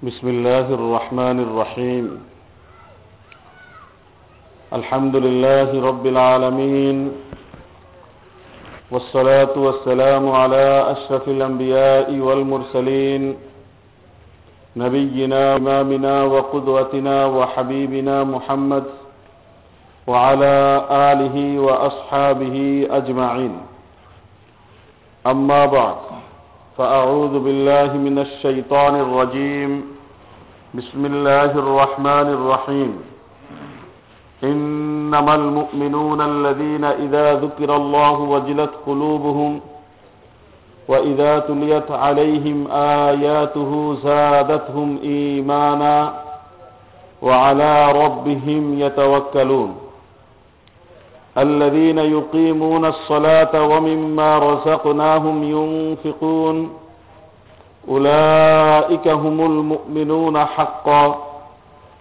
بسم الله الرحمن الرحيم. الحمد لله رب العالمين. والصلاة والسلام على أشرف الأنبياء والمرسلين. نبينا إمامنا وقدوتنا وحبيبنا محمد وعلى آله وأصحابه أجمعين. أما بعد. فأعوذ بالله من الشيطان الرجيم. بسم الله الرحمن الرحيم. إنما المؤمنون الذين إذا ذكر الله وجلت قلوبهم وإذا تليت عليهم آياته زادتهم إيمانا وعلى ربهم يتوكلون. الذين يقيمون الصلاة ومما رزقناهم ينفقون. أولئك هم المؤمنون حقا.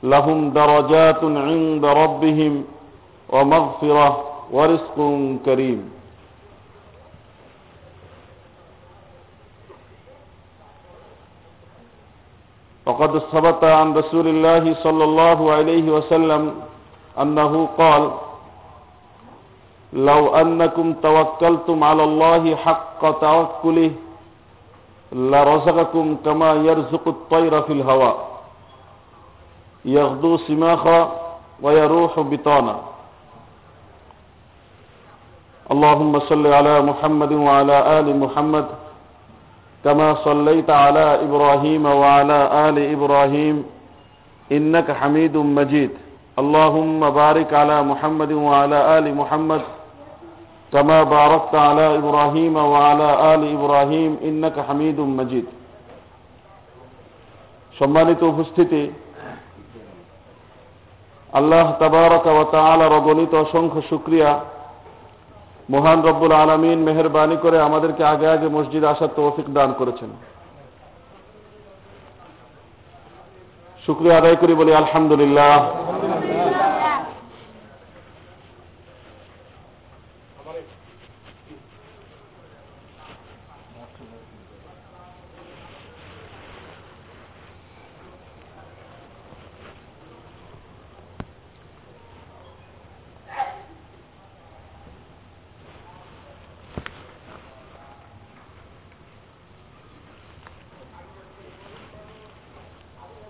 لهم درجات عند ربهم ومغفرة ورزق كريم. وقد ثبت عن رسول الله صلى الله عليه وسلم أنه قال لو أنكم توكلتم على الله حق توكله لرزقكم كما يرزق الطير في الهواء. يغدو سماخا ويروح بطانا. اللهم صل على محمد وعلى آل محمد كما صليت على إبراهيم وعلى آل إبراهيم إنك حميد مجيد. اللهم بارك على محمد وعلى آل محمد كما باركت على إبراهيم وعلى آل إبراهيم إنك حميد مجيد সম্মানিত উপস্থিতি আল্লাহ তাবারক ও তাআলার অগণিত অসংখ্য শুক্রিয়া মহান রব্বুল আলমিন মেহরবানি করে আমাদেরকে আগে আগে মসজিদ আসার তৌফিক দান করেছেন শুক্রিয়া আদায় করি বলি আলহামদুলিল্লাহ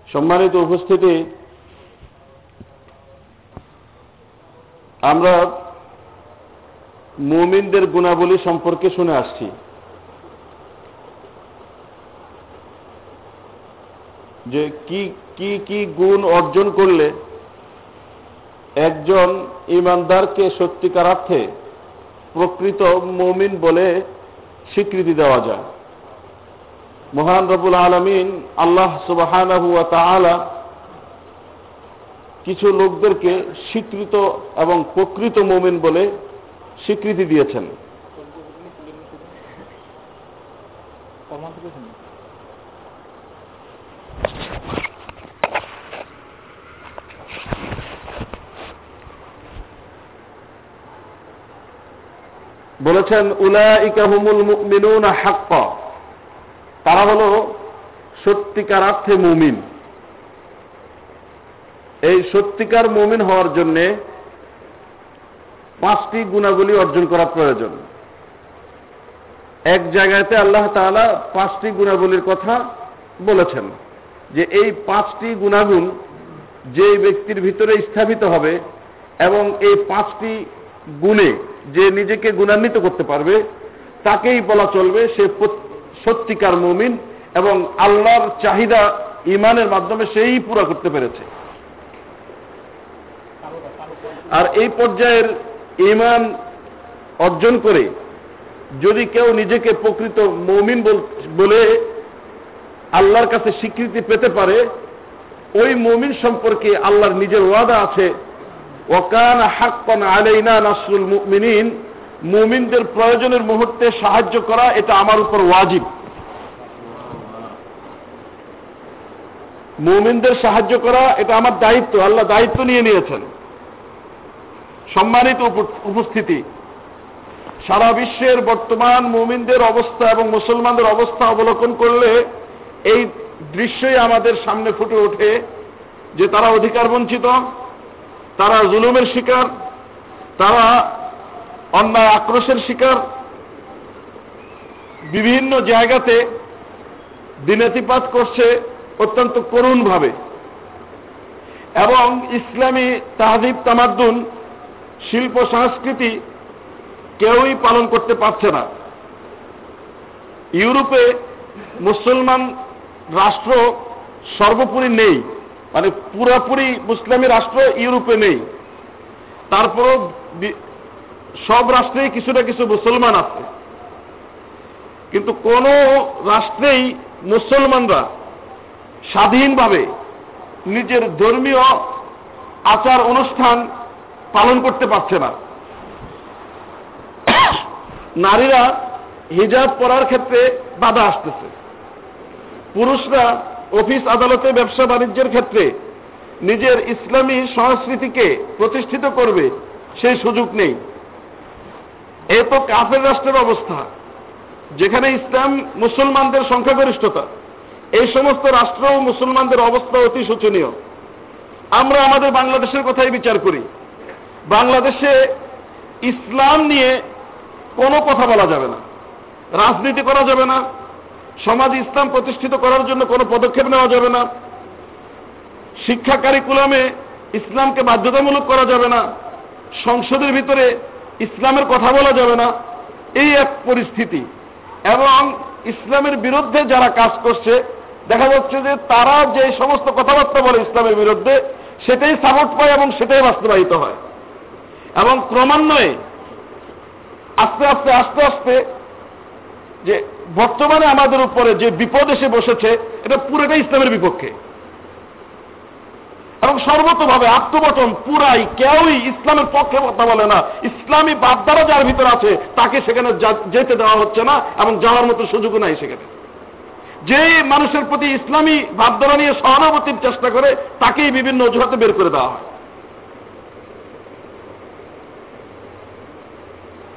সম্মানিত উপস্থিতি আমরা মুমিনদের গুণাবলী সম্পর্কে শুনে আসছি। যে কি কি কি গুণ অর্জন করলে একজন ইমানদারকে সত্যিকার অর্থে প্রকৃত মমিন বলে স্বীকৃতি দেওয়া যায়। মহান রবুল আলমিন আল্লাহ সুবাহ কিছু লোকদেরকে স্বীকৃত এবং প্রকৃত মোমিন বলে স্বীকৃতি দিয়েছেন। বলেছেন উলাইকাহুমুল মুমিনুন হাক্কা। তারা হল সত্যিকার অর্থে মুমিন। এই সত্যিকার মুমিন হওয়ার জন্য পাঁচটি গুণাবলী অর্জন করা প্রয়োজন। এক জায়গাতে আল্লাহ তাআলা পাঁচটি গুণাবলীর কথা বলেছেন যে এই পাঁচটি গুণাগুণ যে ব্যক্তির ভিতরে স্থাপিত হবে এবং এই পাঁচটি গুণে যে নিজেকে গুণান্বিত করতে পারবে, তাকেই বলা চলবে সে সত্যিকার মুমিন এবং আল্লাহর চাহিদা ইমানের মাধ্যমে সেই পুরা করতে পেরেছে। আর এই পর্যায়ের ইমান অর্জন করে যদি কেউ নিজেকে প্রকৃত মৌমিন বলে আল্লাহর কাছে স্বীকৃতি পেতে পারে, ওই মমিন সম্পর্কে আল্লাহর নিজের ওয়াদা আছে ওকান হাক্কান আলাইনা নাসরুল মুমিনিন, মুমিনদের প্রয়োজনের মুহূর্তে সাহায্য করা এটা আমার উপর ওয়াজিব। মুমিনদের সাহায্য করা এটা আমার দায়িত্ব, আল্লাহ দায়িত্ব নিয়ে নিয়েছেন। সম্মানিত উপস্থিতি। সারা বিশ্বের বর্তমান মুমিনদের অবস্থা এবং মুসলমানদের অবস্থা অবলোকন করলে এই দৃশ্যই আমাদের সামনে ফুটে ওঠে যে তারা অধিকার বঞ্চিত, তারা জুলুমের শিকার, তারা অন্যায় আক্রোশের শিকার। বিভিন্ন জায়গাতে দিনাতিপাত করছে অত্যন্ত করুণভাবে। এবং ইসলামী তাহদিব তামাদ্দুন শিল্প সংস্কৃতি কেউই পালন করতে পারছে না। ইউরোপে মুসলমান রাষ্ট্র সর্বোপরি নেই। মানে পুরাপুরি মুসলামী রাষ্ট্র ইউরোপে নেই। তারপরও সব রাষ্ট্রেই কিছু না কিছু মুসলমান আছে। কিন্তু কোন রাষ্ট্রেই মুসলমানরা স্বাধীনভাবে নিজের ধর্মীয় আচার অনুষ্ঠান পালন করতে পারছে না। নারীরা হিজাব পরার ক্ষেত্রে বাধা আসতেছে। পুরুষরা অফিস আদালতে ব্যবসা বাণিজ্যের ক্ষেত্রে নিজের ইসলামী সংস্কৃতিকে প্রতিষ্ঠিত করবে সেই সুযোগ নেই। এ তো কাফের রাষ্ট্রের অবস্থা, যেখানে ইসলাম মুসলমানদের সংখ্যাগরিষ্ঠতা। এই সমস্ত রাষ্ট্র ও মুসলমানদের অবস্থা অতি শোচনীয়। আমরা আমাদের বাংলাদেশের কথাই বিচার করি। বাংলাদেশে ইসলাম নিয়ে কোনো কথা বলা যাবে না। রাজনীতি করা যাবে না। সমাজ ইসলাম প্রতিষ্ঠিত করার জন্য কোনো পদক্ষেপ নেওয়া যাবে না। শিক্ষা কারিকুলামে ইসলামকে বাধ্যতামূলক করা যাবে না। সংসদের ভিতরে ইসলামের কথা বলা যাবে না। এই এক পরিস্থিতি। এবং ইসলামের বিরুদ্ধে যারা কাজ করছে, দেখা যাচ্ছে যে তারা যে সমস্ত কথাবার্তা বলে ইসলামের বিরুদ্ধে, সেটাই সাপোর্ট পায় এবং সেটাই বাস্তবায়িত হয়। এবং ক্রমান্বয়ে আস্তে আস্তে আস্তে আস্তে যে বর্তমানে আমাদের উপরে যে বিপদ এসে বসেছে, এটা পুরোটাই ইসলামের বিপক্ষে। এবং সর্বতভাবে আত্মবটন পুরাই কেউই ইসলামের পক্ষে কথা বলে না। ইসলামী বাদদারা যার ভিতরে আছে, তাকে সেখানে যেতে দেওয়া হচ্ছে না এবং যাওয়ার মতো সুযোগও নাই সেখানে। যে মানুষের প্রতি ইসলামী ভাবধারা নিয়ে সহানুভূতির চেষ্টা করে, তাকেই বিভিন্ন অজুহাতে বের করে দেওয়া হয়।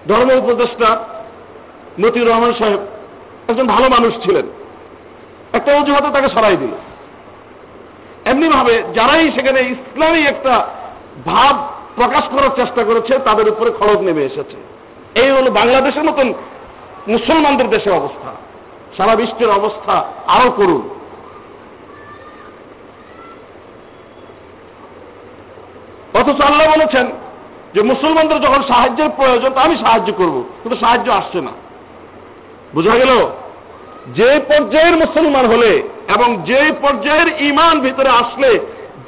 ধর্ম উপদেষ্টা মতিউর রহমান সাহেব একজন ভালো মানুষ ছিলেন। একটা অজুহাতে তাকে সরাই দিল। এমনি ভাবে যারাই সেখানে ইসলামী একটা ভাব প্রকাশ করার চেষ্টা করেছে, তাদের উপরে খড়গ নেমে এসেছে। এই হল বাংলাদেশের মতন মুসলমানদের দেশের অবস্থা। সারা বিশ্বের অবস্থা আরও করুন। অথচ আল্লাহ বলেছেন যে মুসলমানদের যখন সাহায্যের প্রয়োজন, তা আমি সাহায্য করব। কিন্তু সাহায্য আসছে না। বোঝা গেল? যে পর্যায়ের মুসলমান হলে এবং যে পর্যায়ের ইমান ভিতরে আসলে,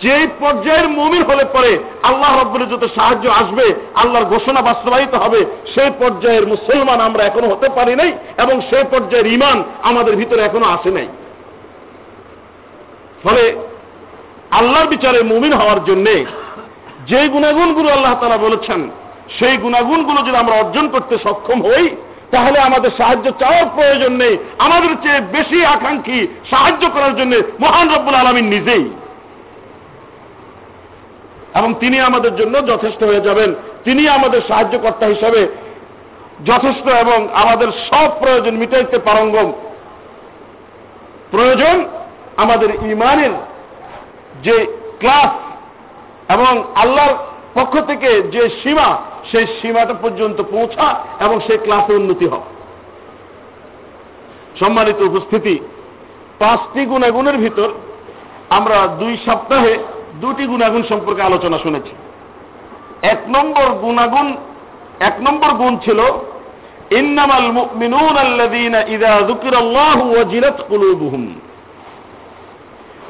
যে পর্যায়ের মমিন হলে পরে আল্লাহ রব্বরের যত সাহায্য আসবে, আল্লাহর ঘোষণা বাস্তবায়িত হবে। সেই পর্যায়ের মুসলমান আমরা এখনও হতে পারি নাই এবং সেই পর্যায়ের ইমান আমাদের ভিতরে এখনও আসে নাই। ফলে আল্লাহর বিচারে মুমিন হওয়ার জন্যে যে গুণাগুণগুলো আল্লাহ তালা বলেছেন, সেই গুণাগুণগুলো যদি আমরা অর্জন করতে সক্ষম হই, তাহলে আমাদের সাহায্য চাওয়ার প্রয়োজন নেই। আমাদের চেয়ে বেশি আকাঙ্ক্ষী সাহায্য করার জন্য মহান রব্বুল আলমিন নিজেই। এবং তিনি আমাদের জন্য যথেষ্ট হয়ে যাবেন। তিনি আমাদের সাহায্যকর্তা হিসাবে যথেষ্ট এবং আমাদের সব প্রয়োজন মিটাইতে পারঙ্গম। প্রয়োজন আমাদের ইমানের যে ক্লাস এবং আল্লাহর পক্ষ থেকে যে সীমা, সেই সীমাটা পর্যন্ত পৌঁছা এবং সেই ক্লাসে উন্নতি হয় সম্মানিত উপস্থিতি, পাঁচটি গুণাগুণের ভিতর আমরা দুই সপ্তাহে দুটি গুণাগুণ সম্পর্কে আলোচনা শুনেছি। এক নম্বর গুণাগুণ, এক নম্বর গুণ ছিল, ইন্নামাল মুমিনুন আল্লাযীনা ইযা যুকিরাল্লাহু ওয়াজিলাত কুলুবুহুম।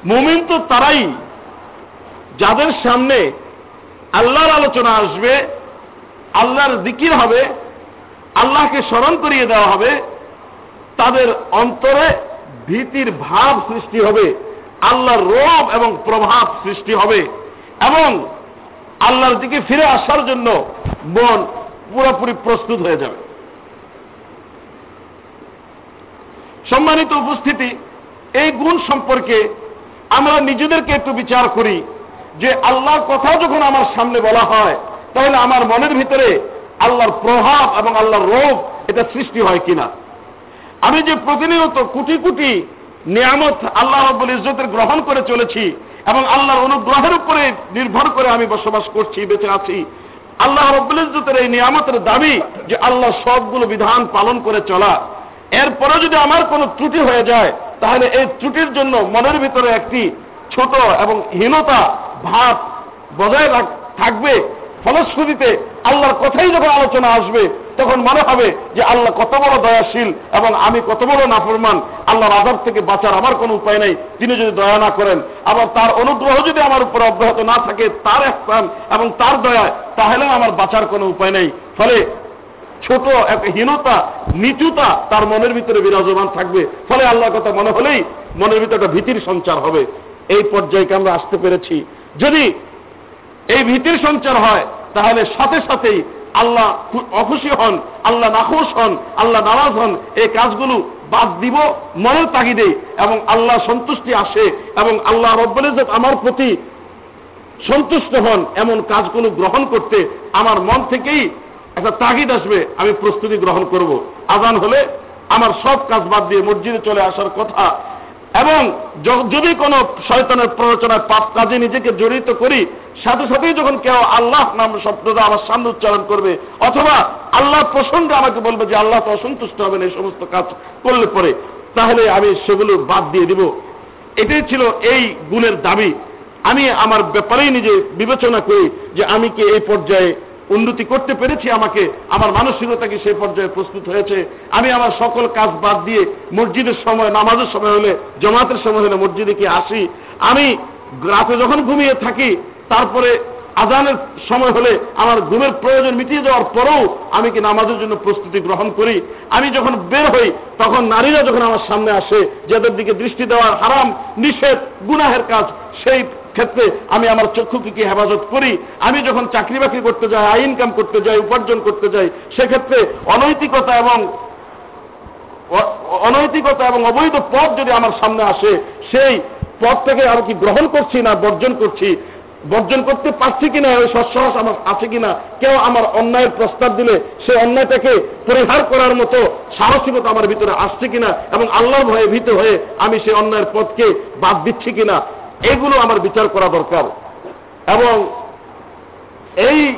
মুমিন তো তারাই যাদের সামনে আল্লাহর আলোচনা আসবে, আল্লাহর জিকির হবে, আল্লাহকে স্মরণ করিয়ে দেওয়া হবে, তাদের অন্তরে ভীতির ভাব সৃষ্টি হবে, আল্লাহর রোগ এবং প্রভাব সৃষ্টি হবে এবং আল্লাহর দিকে ফিরে আসার জন্য মন পুরোপুরি প্রস্তুত হয়ে যাবে। সম্মানিত উপস্থিতি, এই গুণ সম্পর্কে আমরা নিজেদেরকে একটু বিচার করি। যে আল্লাহর কথা যখন আমার সামনে বলা হয়, তাহলে আমার মনের ভিতরে আল্লাহর প্রভাব এবং আল্লাহর রোগ এটা সৃষ্টি হয় কিনা? আমি যে প্রতিনিয়ত কোটি কোটি নিয়ামত আল্লাহ রব্বুল ইজ্জতের গ্রহণ করে চলেছি এবং আল্লাহর অনুগ্রহের উপরে নির্ভর করে আমি বসবাস করছি, বেঁচে আছি, আল্লাহ রব্বুল ইজ্জতের এই নিয়ামতের দাবি যে আল্লাহ সবগুলো বিধান পালন করে চলা। এরপরে যদি আমার কোনো ত্রুটি হয়ে যায়, তাহলে এই ত্রুটির জন্য মনের ভিতরে একটি ছোট এবং হীনতা ভাব বজায় থাকবে। ফলশ্রুতিতে আল্লাহর কথাই যখন আলোচনা আসবে, তখন মনে হবে যে আল্লাহ কত বড় দয়াশীল এবং আমি কত বড় নাফরমান। আল্লাহর আজাব থেকে বাঁচার আমার কোনো উপায় নেই। তিনি যদি দয়া না করেন, আবার তার অনুগ্রহ যদি আমার উপর অব্যাহত না থাকে, তার স্থান এবং তার দয়া, তাহলেও আমার বাঁচার কোনো উপায় নেই। ফলে ছোট এক হীনতা, নিচুতা তার মনের ভিতরে বিরাজমান থাকবে। ফলে আল্লাহর কথা মনে হলেই মনের ভিতরে একটা ভীতির সঞ্চার হবে। এই পর্যায়কে আমরা আসতে পেরেছি। যদি এই ভীতির সঞ্চার হয়, তাহলে সাথে সাথেই আল্লাহ অখুশি হন, আল্লাহ নাখোশ হন, আল্লাহ নারাজ হন, এই কাজগুলো বাদ দিব মনের তাগিদে এবং আল্লাহ সন্তুষ্টি আসে এবং আল্লাহ রব্বুল আমার প্রতি সন্তুষ্ট হন এমন কাজগুলো গ্রহণ করতে আমার মন থেকেই একটা তাগিদ আসবে, আমি প্রস্তুতি গ্রহণ করব। আজান হলে আমার সব কাজ বাদ দিয়ে মসজিদে চলে আসার কথা এবং যদি কোনো শয়তানের প্ররোচনায় পাপ কাজে নিজেকে জড়িত করি, সাথে সাথেই যখন কেউ আল্লাহ নাম শব্দটা আমার সামনে উচ্চারণ করবে, অথবা আল্লাহ প্রসঙ্গে আমাকে বলবে যে আল্লাহ তো অসন্তুষ্ট হবেন, এই সমস্ত কাজ করলে পরে, তাহলে আমি সেগুলো বাদ দিয়ে দিব। এটাই ছিল এই গুণের দাবি। আমি আমার ব্যাপারেই নিজে বিবেচনা করি যে আমি কি এই পর্যায়ে উন্নতি করতে পেরেছি, আমাকে, আমার মানসিকতা কি সেই পর্যায়ে প্রস্তুত হয়েছে। আমি আমার সকল কাজ বাদ দিয়ে মসজিদের সময়, নামাজের সময় হলে, জমাতের সময় হলে মসজিদে কি আসি? আমি রাতে যখন ঘুমিয়ে থাকি, তারপরে আজানের সময় হলে আমার ঘুমের প্রয়োজন মিটিয়ে যাওয়ার পরেও আমি কি নামাজের জন্য প্রস্তুতি গ্রহণ করি? আমি যখন বের হই, তখন নারীরা যখন আমার সামনে আসে, যাদের দিকে দৃষ্টি দেওয়ার হারাম, নিষেধ, গুনাহের কাজ, সেই ক্ষেত্রে আমি আমার চক্ষুকে কি হেফাজত করি? আমি যখন চাকরি বাকরি করতে যাই আই ইনকাম করতে যাই, উপার্জন করতে যাই, সেক্ষেত্রে অনৈতিকতা এবং অনৈতিকতা এবং অবৈধ পথ যদি আমার সামনে আসে, সেই পথ থেকে আমি কি গ্রহণ করছি না বর্জন করছি? বর্জন করতে পারছি কিনা? ওই সৎসাহস আমার আছে কিনা? কেউ আমার অন্যায়ের প্রস্তাব দিলে সে অন্যায়টাকে পরিহার করার মতো সাহসিকতা আমার ভিতরে আসছে কিনা? এবং আল্লাহর ভয়ে ভীত হয়ে আমি সেই অন্যায়ের পথকে বাদ দিচ্ছি কিনা? এগুলো আমার বিচার করা দরকার। এবং এই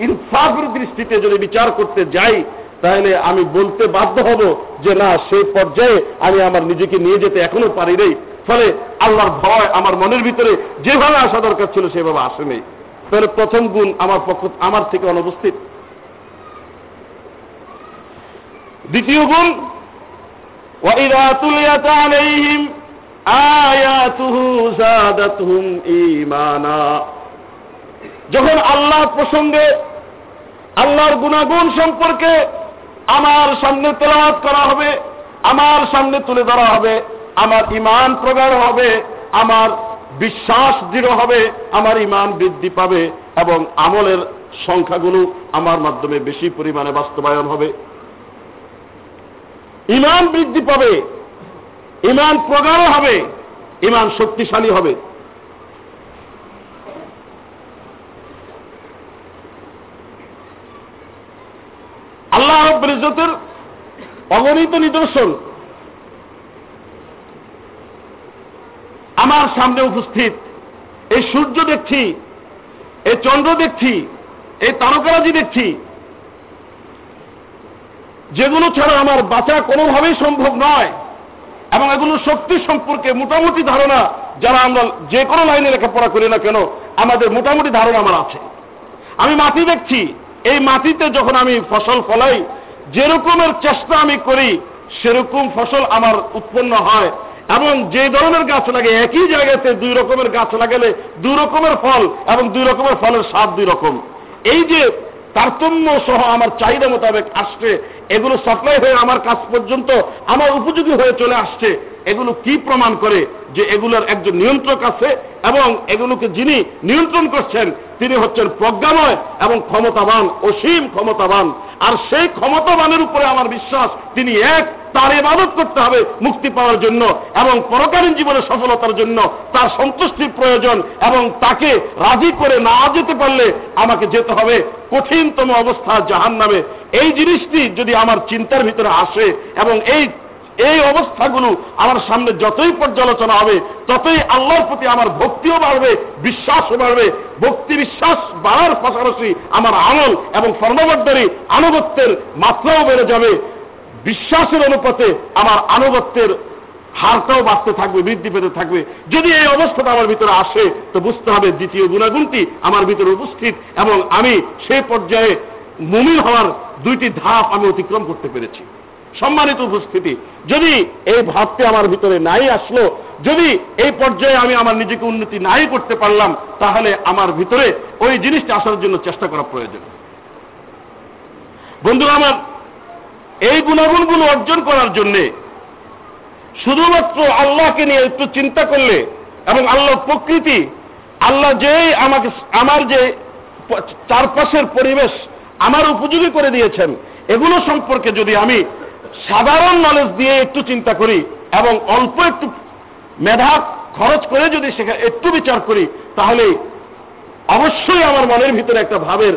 ইনসাফের দৃষ্টিতে যদি বিচার করতে যাই, তাহলে আমি বলতে বাধ্য হব যে না সেই পর্যায়ে আমি আমার নিজেকে নিয়ে যেতে এখনও পারি নাই। ফলে আল্লাহর ভয় আমার মনের ভিতরে যেভাবে আসা দরকার ছিল, সেভাবে আসে নেই। তাহলে প্রথম গুণ আমার পক্ষ, আমার থেকে অনুপস্থিত। দ্বিতীয় গুণ ওয়াইরাতুল ইয়াতা আলাইহিম যখন আল্লাহ প্রসঙ্গে আল্লাহর গুণাগুণ সম্পর্কে আমার সামনে তেলাওয়াত করা হবে, আমার সামনে তুলে ধরা হবে, আমার ইমান প্রগাঢ় হবে, আমার বিশ্বাস দৃঢ় হবে, আমার ইমান বৃদ্ধি পাবে এবং আমলের সংখ্যাগুলো আমার মাধ্যমে বেশি পরিমাণে বাস্তবায়ন হবে। ইমান বৃদ্ধি পাবে। ইমান প্রগাঢ় হবে, ইমান শক্তিশালী হবে। আল্লাহ ইজ্জতের অগণিত নিদর্শন। আমার সামনে উপস্থিত, এই সূর্য দেখছি, এই চন্দ্র দেখছি, এই তারকারাজি দেখছি। যেগুলো ছাড়া আমার বাঁচা কোনোভাবেই সম্ভব নয়। এবং এগুলো শক্তি সম্পর্কে মোটামুটি ধারণা যারা আমরা যে কোনো লাইনে লেখাপড়া করি না কেন, আমাদের মোটামুটি ধারণা আমার আছে। আমি মাটি দেখছি, এই মাটিতে যখন আমি ফসল ফলাই, যেরকমের চেষ্টা আমি করি, সেরকম ফসল আমার উৎপন্ন হয়। এবং যে ধরনের গাছ লাগে, একই জায়গাতে দুই রকমের গাছ লাগালে দুই রকমের ফল এবং দুই রকমের ফলের স্বাদ দুই রকম। এই যে তারতম্য সহ আমার চাহিদা মোতাবেক আসছে। এগুলো সাপ্লাই হয়ে আমার কাজ পর্যন্ত, আমার উপযোগী হয়ে চলে আসছে। এগুলো কি প্রমাণ করে যে এগুলোর একজন নিয়ন্ত্রক আছে এবং এগুলোকে যিনি নিয়ন্ত্রণ করছেন, তিনি হচ্ছেন প্রজ্ঞাময় এবং ক্ষমতাবান, অসীম ক্ষমতাবান। আর সেই ক্ষমতাবানের উপরে আমার বিশ্বাস, তিনি এক, তার ইবাদত করতে হবে মুক্তি পাওয়ার জন্য এবং পরকালীন জীবনের সফলতার জন্য তার সন্তুষ্টির প্রয়োজন এবং তাকে রাজি করে না যেতে পারলে আমাকে যেতে হবে কঠিনতম অবস্থা জাহান নামে এই জিনিসটি যদি আমার চিন্তার ভিতরে আসে এবং এই এই অবস্থাগুলো আমার সামনে যতই পর্যালোচনা হবে, ততই আল্লাহর প্রতি আমার ভক্তিও বাড়বে, বিশ্বাসও বাড়বে। ভক্তি বিশ্বাস বাড়ার পাশাপাশি আমার আমল এবং ফর্মবর্তরী আনুগত্যের মাত্রাও বেড়ে যাবে। বিশ্বাসের অনুপাতে আমার আনুগত্যের হারটাও বাড়তে থাকবে, বৃদ্ধি পেতে থাকবে। যদি এই অবস্থাটা আমার ভিতরে আসে, তো বুঝতে হবে দ্বিতীয় গুণাগুণটি আমার ভিতরে উপস্থিত এবং আমি সেই পর্যায়ে মুমিন হওয়ার দুইটি ধাপ আমি অতিক্রম করতে পেরেছি। সম্মানিত উপস্থিতি, যদি এই ভাবটি আমার ভিতরে নাই আসলো, যদি এই পর্যায়ে আমি আমার নিজেকে উন্নতি নাই করতে পারলাম, তাহলে আমার ভিতরে ওই জিনিসটা আসার জন্য চেষ্টা করা প্রয়োজন। বন্ধুরা আমার, এই গুণাগুণগুলো অর্জন করার জন্যে শুধুমাত্র আল্লাহকে নিয়ে একটু চিন্তা করলে এবং আল্লাহর প্রকৃতি, আল্লাহ যেই আমাকে, আমার যে চারপাশের পরিবেশ, আমার উপযোগী করে দিয়েছেন, এগুলো সম্পর্কে যদি আমি সাধারণ নলেজ দিয়ে একটু চিন্তা করি এবং অল্প একটু মেধা খরচ করে যদি সেখানে একটু বিচার করি, তাহলে অবশ্যই আমার মনের ভিতরে একটা ভাবের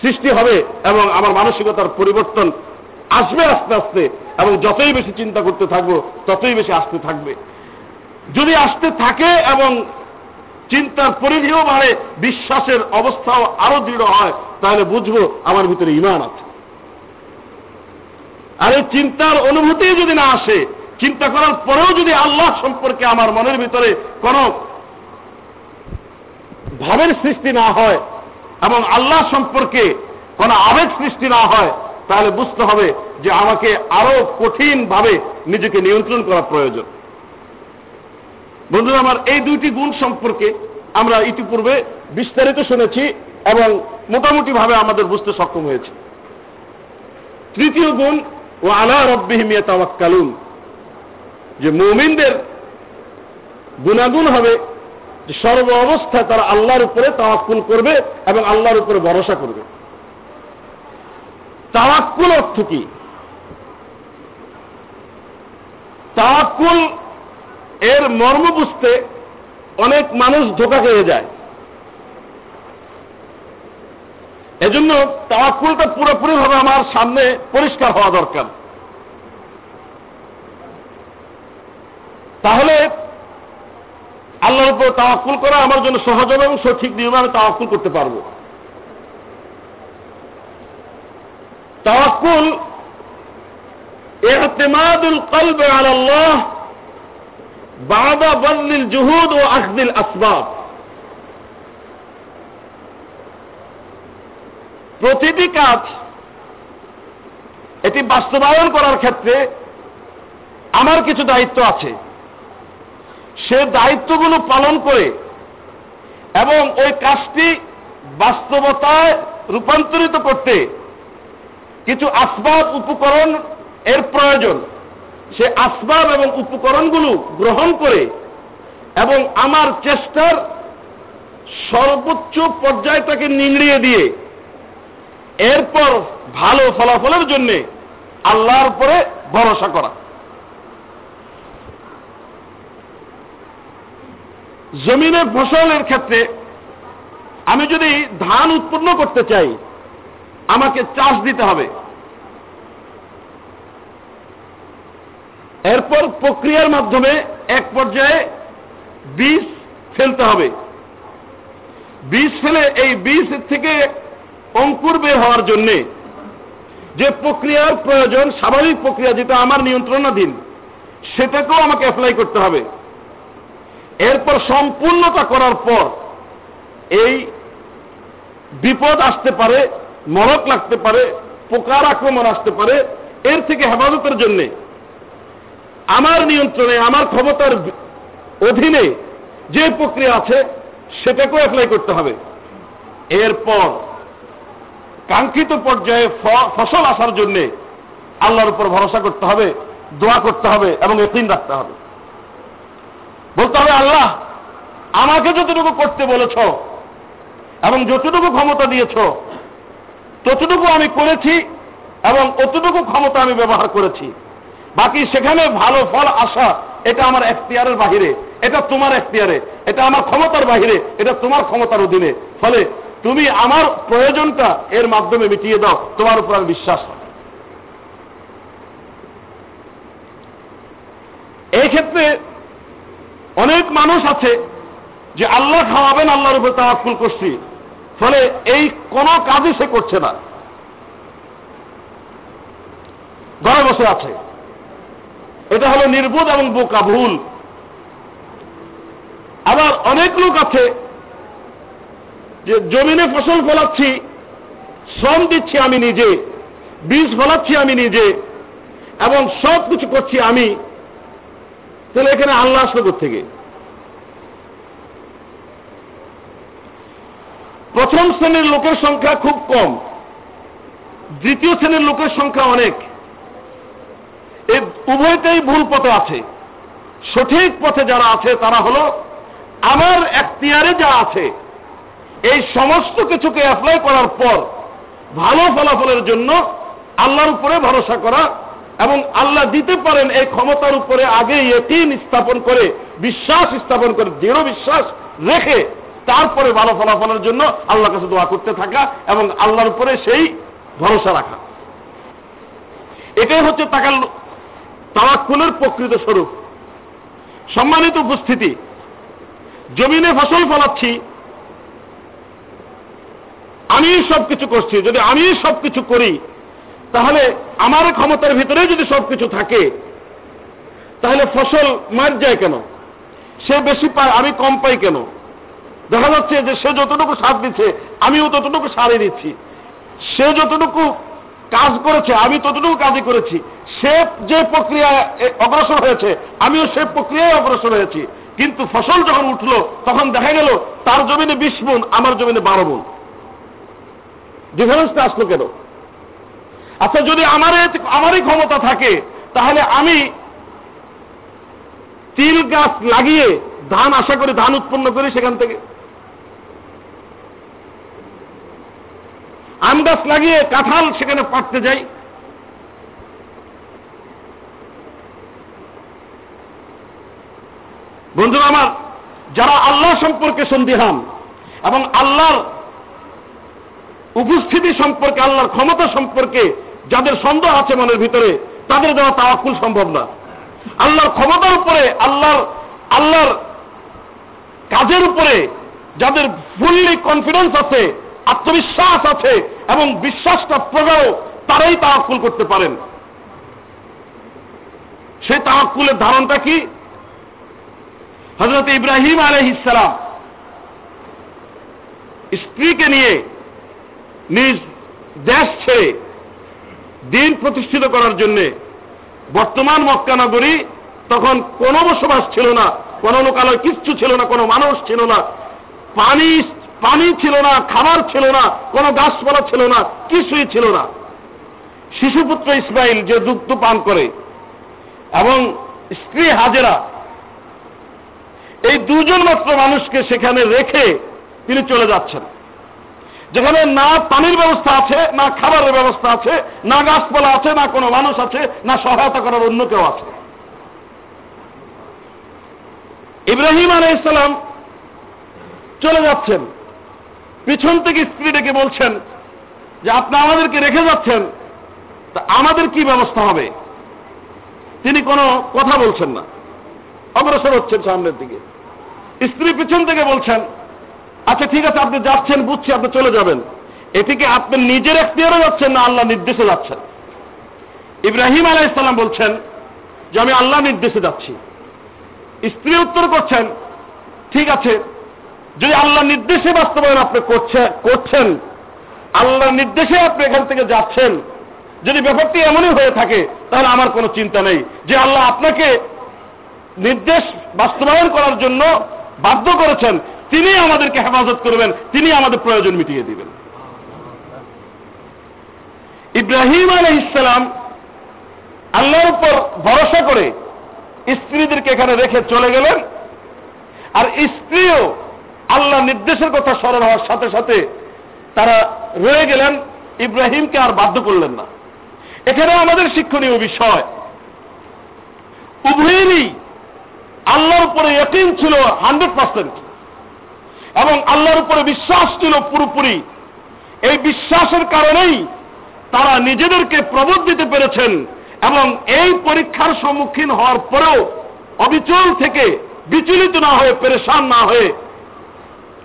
সৃষ্টি হবে এবং আমার মানসিকতার পরিবর্তন আসবে আস্তে আস্তে এবং যতই বেশি চিন্তা করতে থাকব, ততই বেশি আসতে থাকবে। যদি আসতে থাকে এবং চিন্তার পরিধিও বাড়ে, বিশ্বাসের অবস্থাও আরও দৃঢ় হয়, তাহলে বুঝব আমার ভিতরে ইমান আছে। আর এই চিন্তার অনুভূতি যদি না আসে, চিন্তা করার পরেও যদি আল্লাহ সম্পর্কে আমার মনের ভিতরে কোন ভাবের সৃষ্টি না হয় এবং আল্লাহ সম্পর্কে কোন আবেগ সৃষ্টি না হয়, তাহলে বুঝতে হবে যে আমাকে আরও কঠিন ভাবে নিজেকে নিয়ন্ত্রণ করা প্রয়োজন। বন্ধুরা, আমার এই দুইটি গুণ সম্পর্কে আমরা ইতিপূর্বে বিস্তারিত শুনেছি এবং মোটামুটি ভাবে আমাদের বুঝতে সক্ষম হয়েছে। তৃতীয় গুণ ও আলা রব্বিহিমিয়া তাওয়াক্কালুন যে মুমিনদের গুণাগুণ হবে, যে সর্ব অবস্থায় তারা আল্লাহর উপরে তাওয়াক্কুল করবে এবং আল্লাহর উপরে ভরসা করবে। তাওয়াক্কুল অর্থ কি? তাওয়াক্কুল এর মর্ম বুঝতে অনেক মানুষ ধোকা খেয়ে যায়। এজন্য তাওয়াক্কুলটা পুরোপুরি ভাবে আমার সামনে পরিষ্কার হওয়া দরকার তাহলে আল্লাহর উপর তাওয়াক্কুল করা আমার জন্য সহজ হবে এবং সঠিক নিয়মে আমি তাওয়াক্কুল করতে পারবো তাওয়াক্কুল اعتماد القلب على الله بعد بذل الجهود واخذ الاسباب প্রতিটি কাজ এটি বাস্তবায়ন করার ক্ষেত্রে আমার কিছু দায়িত্ব আছে। সে দায়িত্বগুলো পালন করে এবং ওই কাজটি বাস্তবতায় রূপান্তরিত করতে কিছু আসবাব উপকরণ এর প্রয়োজন। সে আসবাব এবং উপকরণগুলো গ্রহণ করে এবং আমার চেষ্টার সর্বোচ্চ পর্যায়টাকে নিংড়িয়ে দিয়ে এরপর ভালো ফলাফলের জন্য আল্লাহর উপরে ভরসা করা। জমিনের ফসলের ক্ষেত্রে আমি যদি ধান উৎপন্ন করতে চাই, আমাকে চাষ দিতে হবে। এরপর প্রক্রিয়ার মাধ্যমে এক পর্যায়ে বীজ ফেলতে হবে। বীজ ফেলে এই বীজ থেকে অঙ্কুর বের হওয়ার জন্যে যে প্রক্রিয়ার প্রয়োজন, স্বাভাবিক প্রক্রিয়া যেটা আমার নিয়ন্ত্রণাধীন, সেটাকেও আমাকে অ্যাপ্লাই করতে হবে। এরপর সম্পূর্ণতা করার পর এই বিপদ আসতে পারে, মরক লাগতে পারে, পোকার আক্রমণ আসতে পারে, এর থেকে হেফাজতের জন্যে আমার নিয়ন্ত্রণে, আমার ক্ষমতার অধীনে যে প্রক্রিয়া আছে, সেটাকেও অ্যাপ্লাই করতে হবে। এরপর কাঙ্ক্ষিত পর্যায়ে ফসল আসার জন্য আল্লাহর উপর ভরসা করতে হবে, দোয়া করতে হবে এবং একিন রাখতে হবে। বলতে হবে, আল্লাহ, আমাকে যতটুকু করতে বলেছ এবং যতটুকু ক্ষমতা দিয়েছ, ততটুকু আমি করেছি এবং অতটুকু ক্ষমতা আমি ব্যবহার করেছি। বাকি সেখানে ভালো ফল আসা, এটা আমার এখতিয়ারের বাহিরে, এটা তোমার এখতিয়ারে, এটা আমার ক্ষমতার বাহিরে, এটা তোমার ক্ষমতার অধীনে। ফলে তুমি আমার প্রয়োজনটা এর মাধ্যমে মিটিয়ে দাও, তোমার উপর আমি বিশ্বাস এই ক্ষেত্রে অনেক মানুষ আছে যে আল্লাহ খাওয়াবেন, আল্লাহর উপর তাওয়াক্কুল করছি, ফলে এই কোন কাজই সে করছে না। ঘরে বসে আছে। এটা হলো নির্বোধ এবং বোকা ভুল আবার অনেক লোক আছে যে জমিনে ফসল ফলাচ্ছি, শ্রম দিচ্ছি আমি নিজে, বীজ ফলাচ্ছি আমি নিজে, এবং সব কিছু করছি আমি, তাহলে এখানে আল্লাহ আসলো থেকে প্রথম শ্রেণির লোকের সংখ্যা খুব কম, দ্বিতীয় শ্রেণির লোকের সংখ্যা অনেক। এই উভয়টাই ভুল পথে আছে। সঠিক পথে যারা আছে, তারা হলো, আমার এখতিয়ারে যা আছে এই সমস্ত কিছুকে অ্যাপ্লাই করার পর ভালো ফলাফলের জন্য আল্লাহর উপরে ভরসা করা এবং আল্লাহ দিতে পারেন এই ক্ষমতার উপরে আগে এটিন স্থাপন করে, বিশ্বাস স্থাপন করে, দৃঢ় বিশ্বাস রেখে তারপরে ভালো ফলাফলের জন্য আল্লাহর কাছে দোয়া করতে থাকা এবং আল্লাহর উপরে সেই ভরসা রাখা। এটাই হচ্ছে তাকাল, তাওয়াক্কুলের প্রকৃত স্বরূপ। সম্মানিত উপস্থিতি, জমিনে ফসল ফলাচ্ছি আমি সবকিছু করছি, যদি আমি সবকিছু করি, তাহলে আমার ক্ষমতার ভিতরে যদি সবকিছু থাকে, তাহলে ফসল মার যায় কেন? সে বেশি পায়, আমি কম পাই কেন? দেখা যাচ্ছে যে সে যতটুকু সার দিচ্ছে, আমিও ততটুকু সারে দিচ্ছি। সে যতটুকু কাজ করেছে, আমি ততটুকু কাজই করেছি। সে যে প্রক্রিয়া অগ্রসর হয়েছে, আমিও সে প্রক্রিয়ায় অগ্রসর হয়েছি। কিন্তু ফসল যখন উঠল, তখন দেখা গেল, তার জমিনে বিশ মন, আমার জমিনে বারো মন। ডিফারেন্সটা আসলো কেন? আচ্ছা যদি আমার, আমারই ক্ষমতা থাকে, তাহলে আমি তিল গাছ লাগিয়ে ধান আশা করি ধান উৎপন্ন করি সেখান থেকে। আম গাছ লাগিয়ে কাঁঠাল সেখানে পাটতে যাই। বন্ধুরা আমার, যারা আল্লাহ সম্পর্কে সন্দিহান এবং আল্লাহর উপস্থিতি সম্পর্কে, আল্লাহর ক্ষমতা সম্পর্কে যাদের সন্দেহ আছে মনের ভিতরে, তাদের দেওয়া তাওয়াক্কুল সম্ভব না। আল্লাহর ক্ষমতার উপরে, আল্লাহর আল্লাহর কাজের উপরে যাদের ফুললি কনফিডেন্স আছে, আত্মবিশ্বাস আছে এবং বিশ্বাসটা প্রগাঢ়, তারাই তাওয়াক্কুল করতে পারেন। সেই তাওয়াক্কুলের ধারণটা কি? হজরত ইব্রাহিম আলহ ইসালাম স্ত্রীকে নিয়ে নিজ দেশ ছেড়ে দিন প্রতিষ্ঠিত করার জন্য বর্তমান মক্কানগরী তখন কোনো বসবাস ছিল না, কোনো লোকালয় কিচ্ছু ছিল না, কোনো মানুষ ছিল না, পানি পানি ছিল না, খাবার ছিল না, কোনো গাছপালা ছিল না, কিছুই ছিল না। শিশুপুত্র ইসমাইল যে দুগ্ধ পান করে এবং স্ত্রী হাজেরা, এই দুজন মাত্র মানুষকে সেখানে রেখে তিনি চলে যাচ্ছেন। যেখানে না পানির ব্যবস্থা আছে, না খাবারের ব্যবস্থা আছে, না গাছপালা আছে, না কোনো মানুষ আছে, না সহায়তা করার অন্য কেউ আছে। ইব্রাহিম আলাই ইসলাম চলে যাচ্ছেন। পিছন থেকে স্ত্রী ডেকে বলছেন যে, আপনি আমাদেরকে রেখে যাচ্ছেন, তা আমাদের কি ব্যবস্থা হবে? তিনি কোনো কথা বলছেন না। অগ্রসর হচ্ছেন সামনের দিকে। স্ত্রী পিছন থেকে বলছেন আচ্ছা ঠিক আছে, আপনি যাচ্ছেন, বুঝছি, আপনি চলে যাবেন। এটিকে আপনি নিজের এখতিয়ারে যাচ্ছেন না আল্লাহ নির্দেশে যাচ্ছেন? ইব্রাহিম আলাহ ইসলাম বলছেন যে, আমি আল্লাহ নির্দেশে যাচ্ছি। স্ত্রী উত্তর করছেন, ঠিক আছে, যদি আল্লাহ নির্দেশে বাস্তবায়ন আপনি করছেন, আল্লাহ নির্দেশে আপনি এখান থেকে যাচ্ছেন, যদি ব্যাপারটি এমনই হয়ে থাকে, তাহলে আমার কোনো চিন্তা নেই। যে আল্লাহ আপনাকে নির্দেশ বাস্তবায়ন করার জন্য বাধ্য করেছেন তিনি আমাদেরকে হেফাজত করবেন, তিনি আমাদের প্রয়োজন মিটিয়ে দিবেন। ইব্রাহিম আলহ ইসলাম আল্লাহর উপর ভরসা করে স্ত্রীদেরকে এখানে রেখে চলে গেলেন। আর স্ত্রীও আল্লাহ নির্দেশের কথা স্মরণ হওয়ার সাথে সাথে তারা রয়ে গেলেন। ইব্রাহিমকে আর বাধ্য করলেন না। এখানে আমাদের শিক্ষণীয় বিষয়, উভয়েরই আল্লাহর উপরে একদিন ছিল হান্ড্রেড পার্সেন্ট। এবং আল্লাহর উপরে বিশ্বাস ছিল পুরোপুরি। এই বিশ্বাসের কারণেই তারা নিজেদেরকে প্রবোধ দিতে পেরেছেন এবং এই পরীক্ষার সম্মুখীন হওয়ার পরেও অবিচল থেকে বিচলিত না হয়ে, পেরেশান না হয়ে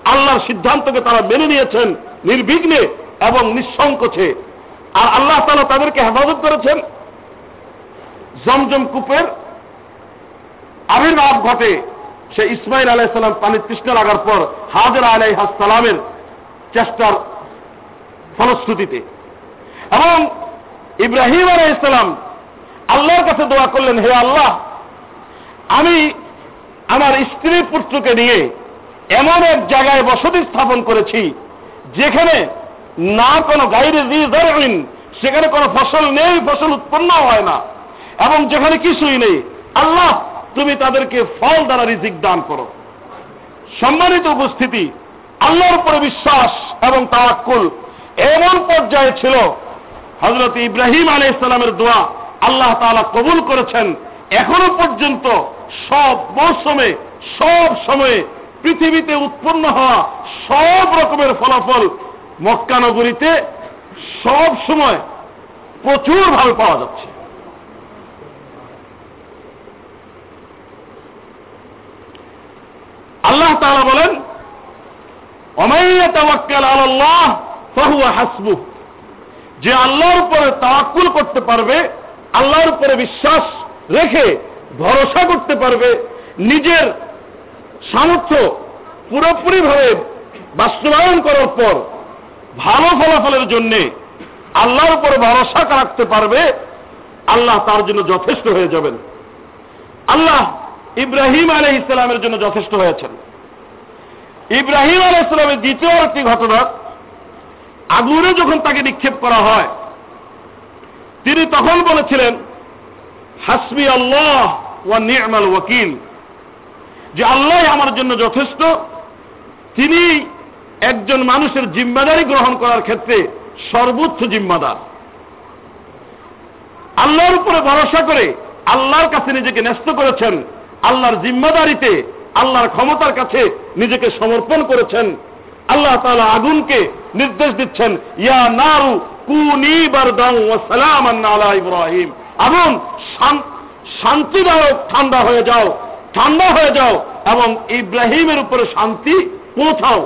আল্লাহর সিদ্ধান্তকে তারা মেনে নিয়েছেন নির্বিঘ্নে এবং নিঃসংকোচে। আর আল্লাহ তালা তাদেরকে হেফাজত করেছেন। জমজম কূপের আবির্ভাব ঘটে সে ইসমাইল আলাইসালাম পানির তৃষ্ণা লাগার পর হাজার আলাইহাসালামের চেষ্টার ফলশ্রুতিতে। এবং ইব্রাহিম আলাইসালাম আল্লাহর কাছে দোয়া করলেন, হে আল্লাহ, আমি আমার স্ত্রী পুত্রকে নিয়ে এমন এক জায়গায় বসতি স্থাপন করেছি, যেখানে না কোনো গাইরে রিজার্ভিন সেখানে কোনো ফসল নেই, ফসল উৎপন্ন হয় না, এবং যেখানে কিছুই নেই। আল্লাহ তুমি তাদেরকে ফল দ্বারা রিজিক দান করো। সম্মানিত উপস্থিতি, আল্লাহর উপরে বিশ্বাস এবং তাওয়াক্কুল এমন পর্যায়ে ছিল হজরত ইব্রাহিম আলী ইসলামের দোয়া আল্লাহ তাআলা কবুল করেছেন। এখনও পর্যন্ত সব মৌসুমে, সব সময়ে পৃথিবীতে উৎপন্ন হওয়া সব রকমের ফলাফল মক্কানগরীতে সব সময় প্রচুরভাবে পাওয়া যাচ্ছে। আল্লাহ তাআলা বলেন আলাল্লাহ ফাহুয়া হাসবুহ। যে আল্লাহর উপরে তাওয়াক্কুল করতে পারবে, আল্লাহর উপরে বিশ্বাস রেখে ভরসা করতে পারবে, নিজের সামর্থ্য পুরোপুরিভাবে বাস্তবায়ন করার পর ভালো ফলাফলের জন্যে আল্লাহর উপরে ভরসা রাখতে পারবে, আল্লাহ তার জন্য যথেষ্ট হয়ে যাবেন। আল্লাহ ইব্রাহিম আলহ ইসলামের জন্য যথেষ্ট হয়েছেন। ইব্রাহিম আলহ ইসলামের দ্বিতীয় একটি ঘটনা, আগুনে যখন তাকে নিক্ষেপ করা হয়, তিনি তখন বলেছিলেন, হাসবি আল্লাহ ওয়া নি'মাল ওয়াকিল। যে আল্লাহ আমার জন্য যথেষ্ট, তিনি একজন মানুষের জিম্মাদারি গ্রহণ করার ক্ষেত্রে সর্বোচ্চ জিম্মাদার। আল্লাহর উপরে ভরসা করে আল্লাহর কাছে নিজেকে ন্যস্ত করেছেন আল্লাহর জিম্মাদারিতে আল্লাহর ক্ষমতার কাছে নিজেকে সমর্পণ করেছেন। আল্লাহ তালা আগুনকে নির্দেশ দিচ্ছেন, ইয়া নারু কুনি সালামান আলা ইব্রাহিম। আগুন শান্তিদায়ক ঠান্ডা হয়ে যাও, ঠান্ডা হয়ে যাও এবং ইব্রাহিমের উপরে শান্তি পৌঁছাও।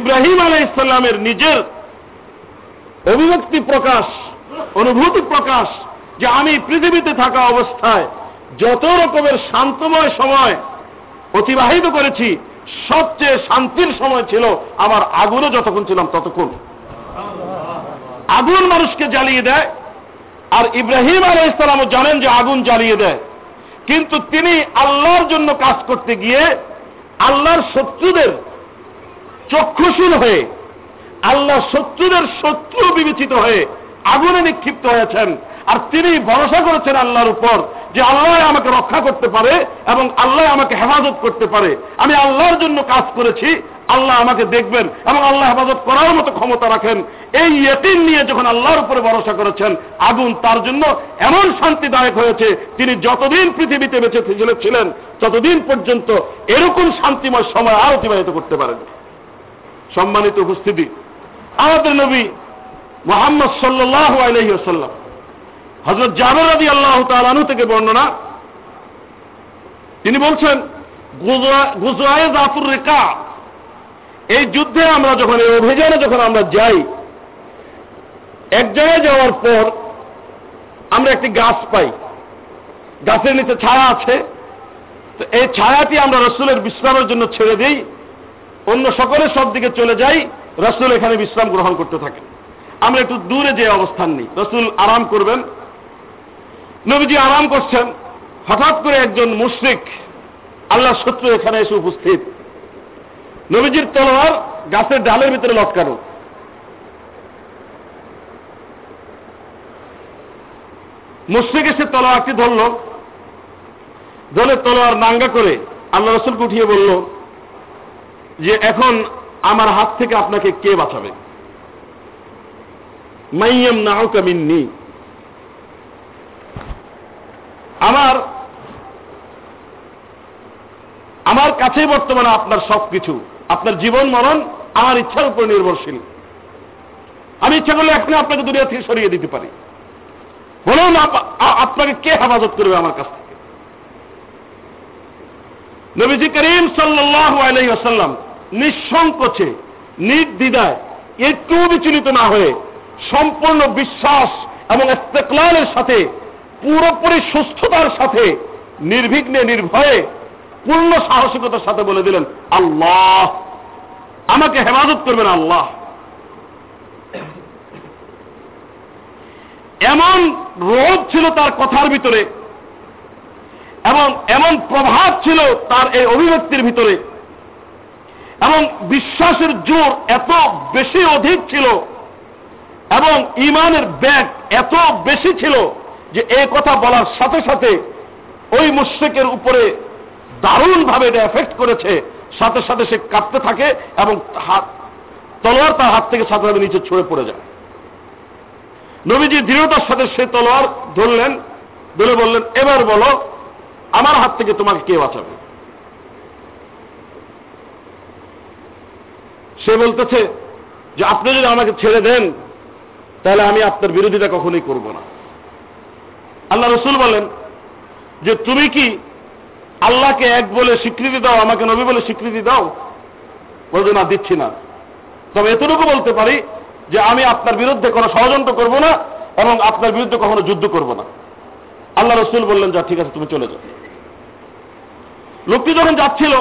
ইব্রাহিম আলাই ইসলামের নিজের অভিব্যক্তি প্রকাশ, অনুভূতি প্রকাশ যে আমি পৃথিবীতে থাকা অবস্থায় যত রকমের শান্তময় সময় অতিবাহিত করেছি, সবচেয়ে শান্তির সময় ছিল আমার আগুনে যতক্ষণ ছিলাম ততক্ষণ। আগুন মানুষকে জ্বালিয়ে দেয়, আর ইব্রাহিম আলাই ইসলামও জানেন যে আগুন জ্বালিয়ে দেয়। কিন্তু তিনি আল্লাহর জন্য কাজ করতে গিয়ে আল্লাহর শত্রুদের চক্ষুশীল হয়ে আল্লাহ শত্রুদের শত্রু বিবেচিত হয়ে আগুনে নিক্ষিপ্ত হয়েছেন। আর তিনি ভরসা করেছেন আল্লাহর উপর যে আল্লাহ আমাকে রক্ষা করতে পারে এবং আল্লাহ আমাকে হেফাজত করতে পারে। আমি আল্লাহর জন্য কাজ করেছি, আল্লাহ আমাকে দেখবেন এবং আল্লাহ হেফাজত করার মতো ক্ষমতা রাখেন। এই ইয়তিন নিয়ে যখন আল্লাহর উপরে ভরসা করেছেন, আগুন তার জন্য এমন শান্তিদায়ক হয়েছে, তিনি যতদিন পৃথিবীতে বেঁচে ছিলেন ততদিন পর্যন্ত এরকম শান্তিময় সময় আর অতিবাহিত করতে পারেন সম্মানিত উপস্থিতি, আমাদের নবী মোহাম্মদ সাল্লাহ আলহিহাল্লাম হজরত জাবের রাজি আল্লাহ তালু থেকে বর্ণনা। তিনি বলছেন এই যুদ্ধে আমরা যখন, এই অভিযানে যখন আমরা যাই, এক জায়গায় যাওয়ার পর আমরা একটি গাছ পাই। গাছের নিচে ছায়া আছে। তো এই ছায়াটি আমরা রসুলের বিশ্রামের জন্য ছেড়ে দিই। অন্য সকলের সব দিকে চলে যাই, রসুল এখানে বিশ্রাম গ্রহণ করতে থাকেন। আমরা একটু দূরে যে অবস্থান নিই। রসুল আরাম করবেন। নবীজি আরাম করছেন। হঠাৎ করে একজন মুশ্রিক আল্লাহ শত্রু এখানে এসে উপস্থিত। নবীজির তলোয়ার গাছের ডালের ভিতরে লটকানো। মুশ্রিক এসে তলোয়ারটি ধরল। ধরে তলোয়ার নাঙ্গা করে আল্লাহ রসুলকে উঠিয়ে বলল, যে এখন আমার হাত থেকে আপনাকে কে বাঁচাবে? মাইয়াম নাহকা মিন্নি। আমার আমার কাছেই বর্তমানে আপনার সব কিছু আপনার জীবন মরণ আমার ইচ্ছার উপর নির্ভরশীল। আমি ইচ্ছা করলে এখন আপনাকে দুনিয়া থেকে সরিয়ে দিতে পারি। বলুন আপনাকে কে হেফাজত করবে আমার কাছ থেকে? নবীজি করিম সাল্লাহ আলাইসাল্লাম নিঃসংকোচে, নির্দ্বিধায়, একটু বিচলিত না হয়ে সম্পূর্ণ বিশ্বাস এবং সাথে পুরোপুরি সুস্থতার সাথে, নির্বিঘ্নে, নির্ভয়ে, পূর্ণ সাহসিকতার সাথে বলে দিলেন, আল্লাহ। আমাকে হেফাজত করবেন আল্লাহ। এমন রোধ ছিল তার কথার ভিতরে, এবং এমন প্রভাব ছিল তার এই অভিব্যক্তির ভিতরে, এবং বিশ্বাসের জোর এত বেশি অধিক ছিল, এবং ইমানের ব্যাগ এত বেশি ছিল যে এই কথা বলার সাথে সাথে ওই মুশ্রিকের উপরে দারুণভাবে এটা এফেক্ট করেছে। সাথে সাথে সে কাঁপতে থাকে এবং হাত, তলোয়ার তার হাত থেকে সাথে সাথে নিচে ছুঁড়ে পড়ে যায়। নবীজি দৃঢ়তার সাথে সে তলোয়ার ধরলেন, ধরে বললেন, এবার বলো, আমার হাত থেকে তোমাকে কে বাঁচাবে? সে বলতেছে যে, আপনি যদি আমাকে ছেড়ে দেন, তাহলে আমি আপনার বিরোধিতা কখনোই করব না। আল্লাহ রসুল বলেন যে তুমি কি আল্লাহকে এক বলে স্বীকৃতি দাও, আমাকে নবী বলে স্বীকৃতি দাও? বলতে না, দিচ্ছি না। তবে এতটুকু বলতে পারি যে আমি আপনার বিরুদ্ধে কোনো ষড়যন্ত্র করব না এবং আপনার বিরুদ্ধে কখনো যুদ্ধ করব না। আল্লাহ রসুল বললেন, যা, ঠিক আছে, তুমি চলে যাও। লোকটি যখন যাচ্ছিল,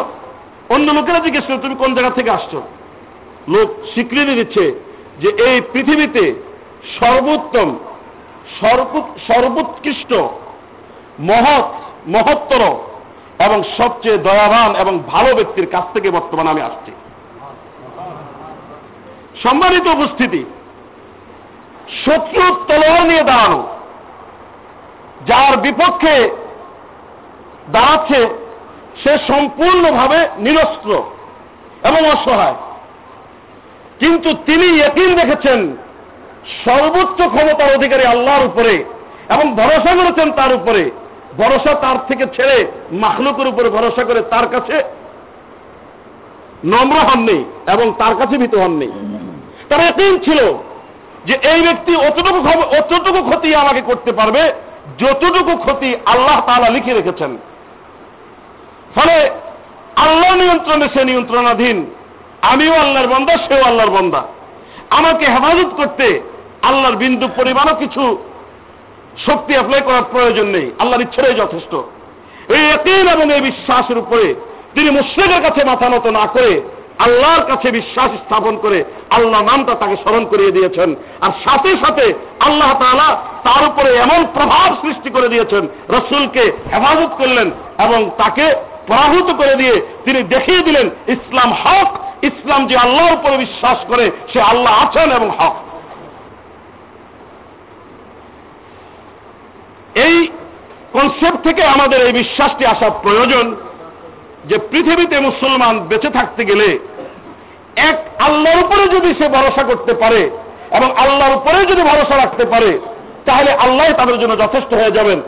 অন্য লোকেরা জিজ্ঞেস করল, তুমি কোন জায়গা থেকে আসছো? লোক স্বীকৃতি দিচ্ছে যে এই পৃথিবীতে সর্বোত্তম সর্বোৎকৃষ্ট, মহৎ, মহত্তর এবং সবচেয়ে দয়াবান এবং ভালো ব্যক্তির কাছ থেকে বর্তমানে আমি আসছি। সম্মানিত উপস্থিতি শত্রু তলোয়ার নিয়ে দাঁড়ানো, যার বিপক্ষে দাঁড়াচ্ছে সে সম্পূর্ণভাবে নিরস্ত্র এবং অসহায়। কিন্তু তিনি একদিন দেখেছেন সর্বোচ্চ ক্ষমতার অধিকারী আল্লাহর উপরে এবং ভরসা করেছেন তার উপরে। ভরসা তার থেকে ছেড়ে মাখলুকের উপরে ভরসা করে তার কাছে নম্র হননি এবং তার কাছে ভীত হননি তার একদিন ছিল যে এই ব্যক্তি অতটুকু অতটুকু ক্ষতি আমাকে করতে পারবে, যতটুকু ক্ষতি আল্লাহ তালা লিখে রেখেছেন। ফলে আল্লাহ নিয়ন্ত্রণে সে নিয়ন্ত্রণাধীন। আমিও আল্লাহর বন্দা, সেও আল্লাহর বন্দা। আমাকে হেফাজত করতে আল্লাহর বিন্দু পরিমাণও কিছু শক্তি অ্যাপ্লাই করার প্রয়োজন নেই। আল্লাহর ইচ্ছাই যথেষ্ট। এই একদিন এবং এই বিশ্বাসের উপরে তিনি মুশ্রিকের কাছে মাথা নত না করে আল্লাহর কাছে বিশ্বাস স্থাপন করে আল্লাহ নামটা তাকে স্মরণ করিয়ে দিয়েছেন। আর সাথে সাথে আল্লাহ তালা তার উপরে এমন প্রভাব সৃষ্টি করে দিয়েছেন, রসুলকে হেফাজত করলেন এবং তাকে পরাভূত করে দিয়ে তিনি দেখিয়ে দিলেন, ইসলাম হক, ইসলাম যে আল্লাহর উপরে বিশ্বাস করে সে আল্লাহ আছেন এবং হক। এই কনসেপ্ট থেকে আমাদের এই বিশ্বাসটি আসা প্রয়োজন যে পৃথিবীতে মুসলমান বেঁচে থাকতে গেলে এক আল্লাহর উপরে যদি সে ভরসা করতে পারে এবং আল্লাহর উপরে যদি ভরসা রাখতে পারে, তাহলে আল্লাহ তাদের জন্য যথেষ্ট হয়ে যাবেন।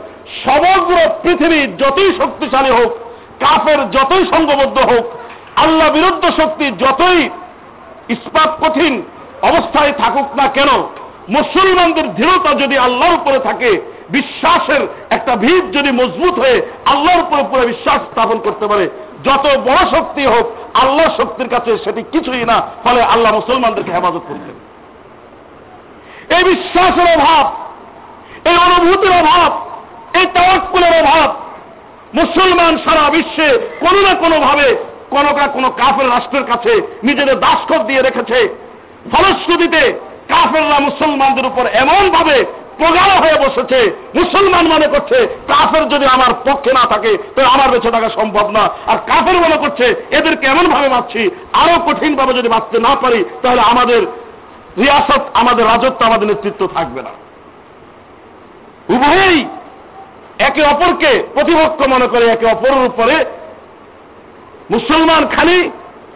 সমগ্র পৃথিবী যতই শক্তিশালী হোক, কাফের যতই সংঘবদ্ধ হোক, আল্লাহ বিরুদ্ধ শক্তি যতই ইস্পাত কঠিন অবস্থায় থাকুক না কেন, মুসলমানদের দৃঢ়তা যদি আল্লাহর উপরে থাকে বিশ্বাসের একটা ভিত যদি মজবুত হয়ে আল্লাহর উপরে পুরো বিশ্বাস স্থাপন করতে পারে, যত বড় শক্তি হোক, আল্লাহ শক্তির কাছে সেটি কিছুই না, ফলে আল্লাহ মুসলমানদেরকে হেফাজত করতেন এই বিশ্বাসের অভাব, এই অনুভূতির অভাব, এই তাওয়াক্কুলের অভাব, মুসলমান সারা বিশ্বে কোনো না কোনো ভাবে কোনো কোনো কাফের রাষ্ট্রের কাছে নিজেদের দাসখত দিয়ে রেখেছে। ফলশ্রুতিতে কাফেররা মুসলমানদের উপর এমন প্রগাঢ় হয়ে বসেছে, মুসলমান মনে করছে, কাফের যদি আমার পক্ষে না থাকে তো আমার বেঁচে থাকা সম্ভব না। আর কাফের মনে করছে, এদেরকে এমন ভাবে মারছি, আরও কঠিন ভাবে যদি বাঁচতে না পারি, তাহলে আমাদের রিয়াসত, আমাদের রাজত্ব, আমাদের নেতৃত্ব থাকবে না। উভয়ই একে অপরকে প্রতিপক্ষ মনে করে, একে অপরের উপরে মুসলমান খালি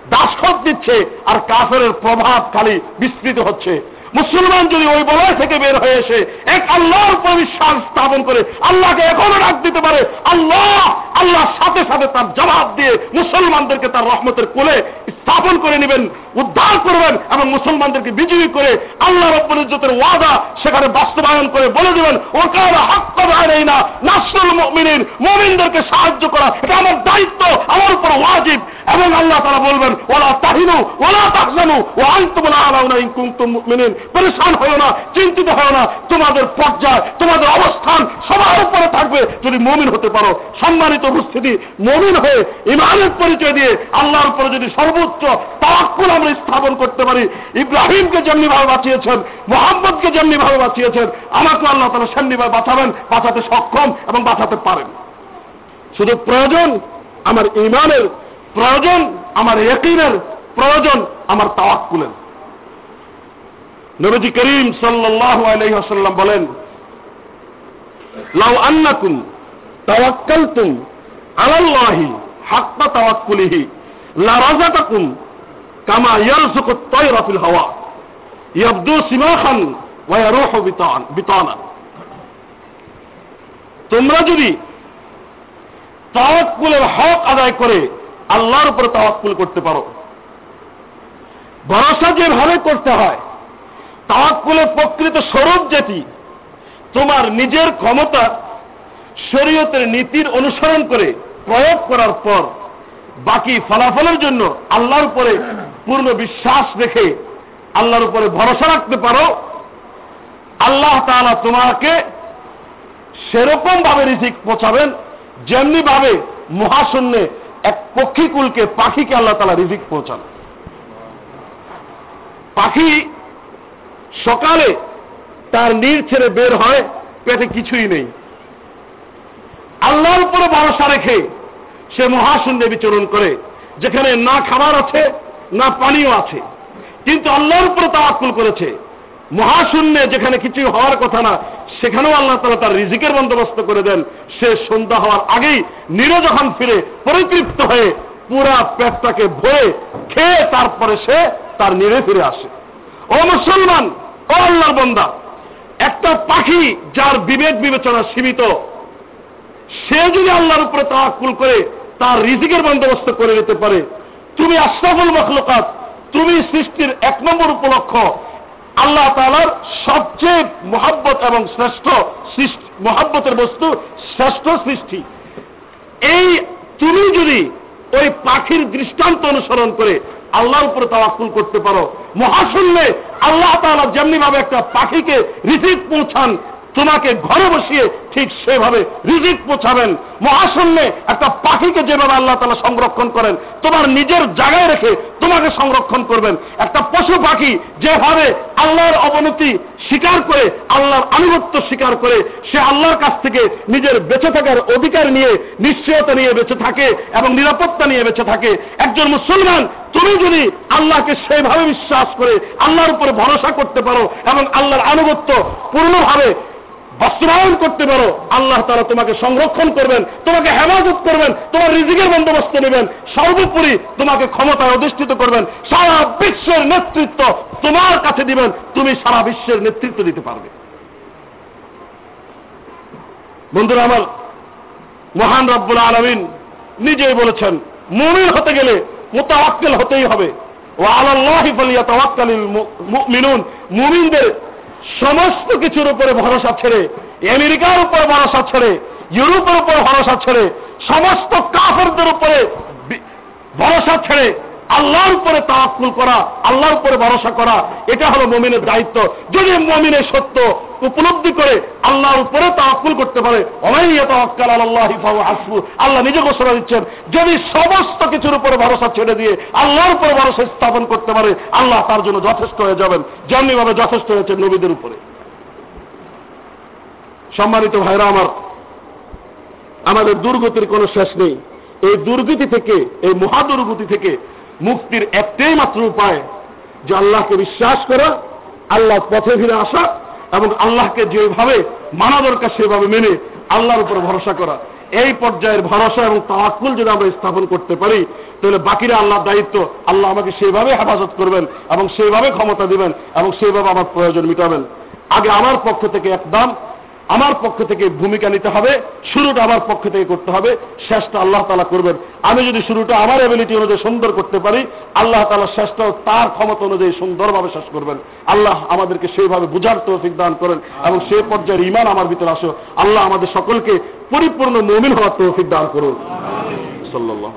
দাসখত দিচ্ছে, আর কাফের প্রভাব খালি বিস্তৃত হচ্ছে। মুসলমান যদি ওই বলয় থেকে বের হয়ে এসে এক আল্লাহর উপর বিশ্বাস স্থাপন করে, আল্লাহকে এখনও ডাক দিতে পারে, আল্লাহ আল্লাহ সাথে সাথে তার জবাব দিয়ে মুসলমানদেরকে তার রহমতের কোলে স্থাপন করে নেবেন, উদ্ধার করবেন এবং মুসলমানদেরকে বিজয়ী করে আল্লাহ রব্বুল ইজ্জতের ওয়াদা সেখানে বাস্তবায়ন করে বলে দিবেন ওকার হক এই না নাসরুল মুমিনিন মুমিনদেরকে সাহায্য করা, এটা আমার দায়িত্ব, আমার উপর ওয়াজিব। এবং আল্লাহ তারা বলবেন ওলা তাহিনু ওলা তাহজানু ও আনতুমুল আলাউনা ইন কুনতুম মুমিনিন পরেশান হয়ো না, চিন্তিত হয়ো না। তোমাদের পর্যায়, তোমাদের অবস্থান সবার উপরে থাকবে। যদি মুমিন হতে পারো, সম্মানিত উপস্থিতি, মুমিন হয়ে ইমানের পরিচয় দিয়ে আল্লাহর উপরে যদি সর্বোচ্চ তাওয়াক্কুল আমরা স্থাপন করতে পারি, ইব্রাহিমকে যেমনি ভাবে বাঁচিয়েছেন, মোহাম্মদকে যেমনি ভাবে বাঁচিয়েছেন আমাকে আল্লাহ তালা সেমনি ভাবে বাঁচাবেন, বাঁচাতে সক্ষম এবং বাঁচাতে পারেন। শুধু প্রয়োজন আমার ইমানের, প্রয়োজন আমার একইনের প্রয়োজন আমার তাওয়াক্কুলের। নবীজি করিম সাল্লাল্লাহু আলাইহি ওয়াসাল্লাম বলেন, লাউ আন্নাকুম তাওয়াক্কালতুম আলাল্লাহি হাক্কা তাওয়াক্কুলিহি, লা রাযাকাকুম কামা ইয়ারযুকু আত-তায়রা ফিল হাওয়া, ইয়াবদু সিমাখান ওয়া ইয়ারুহু বিতান, বিতানা। তোমরা যদি তাওয়াক্কুলের হক আদায় করে আল্লাহর উপরে তাওয়াক্কুল করতে পারো, ভরসা যেভাবে করতে হয় তাওয়াক্কুলের প্রকৃত স্বরূপ যেটি, তোমার নিজের ক্ষমতা শরীয়তের নীতির অনুসরণ করে প্রয়োগ করার পর বাকি ফলাফলের জন্য আল্লাহর উপরে পূর্ণ বিশ্বাস রেখে আল্লাহর উপরে ভরসা রাখতে পারো। আল্লাহ তাআলা তোমাকে সেরকম ভাবে রিজিক পৌঁছাবেন যেমনি ভাবে মহাশূন্যে এক পক্ষীকুলকে পাখিকে আল্লাহ তালা রিজিক পৌঁছান। পাখি সকালে তার নীর ছেড়ে বের হয়, পেটে কিছুই নেই। আল্লাহর উপরে ভরসা রেখে সে মহাশূন্যে বিচরণ করে, যেখানে না খাবার আছে, না পানিও আছে। কিন্তু আল্লাহর উপরে তাওয়াক্কুল করেছে। মহাশূন্যে যেখানে কিছু হওয়ার কথা না, সেখানেও আল্লাহ তালা তার রিজিকের বন্দোবস্ত করে দেন। সে সন্ধ্যা হওয়ার আগেই নিরে যখন ফিরে পরিতৃপ্ত হয়ে পুরা পেটটাকে ভরে খেয়ে তারপরে সে তার নিরে ফিরে আসে। ও মুসলমান আল্লাহর বন্দা, একটা পাখি যার বিবেক বিবেচনা সীমিত, সে যদি আল্লাহর উপরে তাওয়াক্কুল করে, তার রিজিকের বন্দোবস্ত করে নিতে পারে। তুমি আশরাফুল মখলুকাত, তুমি সৃষ্টির এক নম্বর উপলক্ষ। আল্লাহ তালার সবচেয়ে মোহাব্বত এবং শ্রেষ্ঠ মোহাব্বতের বস্তু শ্রেষ্ঠ সৃষ্টি। এই তুমি যদি ওই পাখির দৃষ্টান্ত অনুসরণ করে আল্লাহর উপরে তাওয়াক্কুল করতে পারো। মহাশূন্যে আল্লাহ তাআলা যেমনিভাবে একটা পাখিকে রিজিক পৌঁছান, তোমাকে ঘরে বসিয়ে ঠিক সেভাবে রিজিক পৌঁছাবেন। মহাশূন্যে একটা পাখিকে যেভাবে আল্লাহ তালা সংরক্ষণ করেন, তোমার নিজের জায়গায় রেখে তোমাকে সংরক্ষণ করবেন। একটা পশু পাখি যেভাবে আল্লাহর অবনতি স্বীকার করে, আল্লাহর আনুগত্য স্বীকার করে, সে আল্লাহর কাছ থেকে নিজের বেঁচে থাকার অধিকার নিয়ে, নিশ্চয়তা নিয়ে বেঁচে থাকে এবং নিরাপত্তা নিয়ে বেঁচে থাকে। একজন মুসলমান, তুমি যদি আল্লাহকে সেইভাবে বিশ্বাস করে, আল্লাহর উপরে ভরসা করতে পারো এবং আল্লাহর আনুগত্য পূর্ণভাবে বাস্তবায়ন করতে পারো, আল্লাহ তারা তোমাকে সংরক্ষণ করবেন, তোমাকে হেফাজত করবেন, তোমার রিজিকের বন্দোবস্ত নেবেন, সর্বোপরি তোমাকে ক্ষমতায় অধিষ্ঠিত করবেন, সারা বিশ্বের নেতৃত্ব তোমার কাছে দিবেন, তুমি সারা বিশ্বের নেতৃত্ব দিতে পারবে। বন্ধুরা আমার, মহান রব্বুল আলমিন নিজেই বলেছেন, মুমিন হতে গেলে মোতাবাক্কেল হতেই হবে। ও আল্লাহ মুমিনুন, মুমিনদের সমস্ত কিছুর উপরে ভরসা ছেড়ে আমেরিকার উপরে ভরসা ছেড়ে ইউরোপের উপরে ভরসা ছেড়ে সমস্ত কাফেরদের উপরে ভরসা ছেড়ে আল্লাহর উপরে তাওয়াক্কুল করা, আল্লাহর উপরে ভরসা করা, এটা হলো মমিনের দায়িত্ব। যদি মমিনের সত্য উপলব্ধি করে আল্লাহর উপরে তাওয়াক্কুল করতে পারে আল্লাহ নিজে ঘোষণা দিচ্ছেন, যদি সমস্ত কিছুর উপরে ভরসা ছেড়ে দিয়ে আল্লাহর উপরে ভরসা স্থাপন করতে পারে, আল্লাহ তার জন্য যথেষ্ট হয়ে যাবেন, যেমনিভাবে যথেষ্ট হয়েছে নবীদের উপরে। সম্মানিত ভাইরা আমার, আমাদের দুর্গতির কোনো শেষ নেই। এই দুর্গতি থেকে, এই মহাদুর্গতি থেকে মুক্তির একটাই মাত্র উপায় যে আল্লাহকে বিশ্বাস করা আল্লাহ পথে ফিরে আসা এবং আল্লাহকে যেভাবে মানা দরকার সেভাবে মেনে আল্লাহর উপর ভরসা করা। এই পর্যায়ের ভরসা এবং তাওয়াক্কুল যদি আমরা স্থাপন করতে পারি, তাহলে বাকিরা আল্লাহর দায়িত্ব, আল্লাহ আমাকে সেভাবে হেফাজত করবেন এবং সেভাবে ক্ষমতা দিবেন এবং সেভাবে আমার প্রয়োজন মিটাবেন। আগে আমার পক্ষ থেকে একদম আমার পক্ষ থেকে ভূমিকা নিতে হবে শুরুটা আমার পক্ষ থেকে করতে হবে শেষটা আল্লাহ তালা করবেন। আমি যদি শুরুটা আমার অ্যাবিলিটি অনুযায়ী সুন্দর করতে পারি আল্লাহ তালা শেষটাও তার ক্ষমতা অনুযায়ী সুন্দরভাবে শেষ করবেন। আল্লাহ আমাদেরকে সেইভাবে বুঝার তৌফিক দান করেন এবং সেই পর্যায়ের ইমান আমার ভিতরে আসো আল্লাহ আমাদের সকলকে পরিপূর্ণ মমিন হওয়ার তৌফিক দান করুন। সাল্লাহ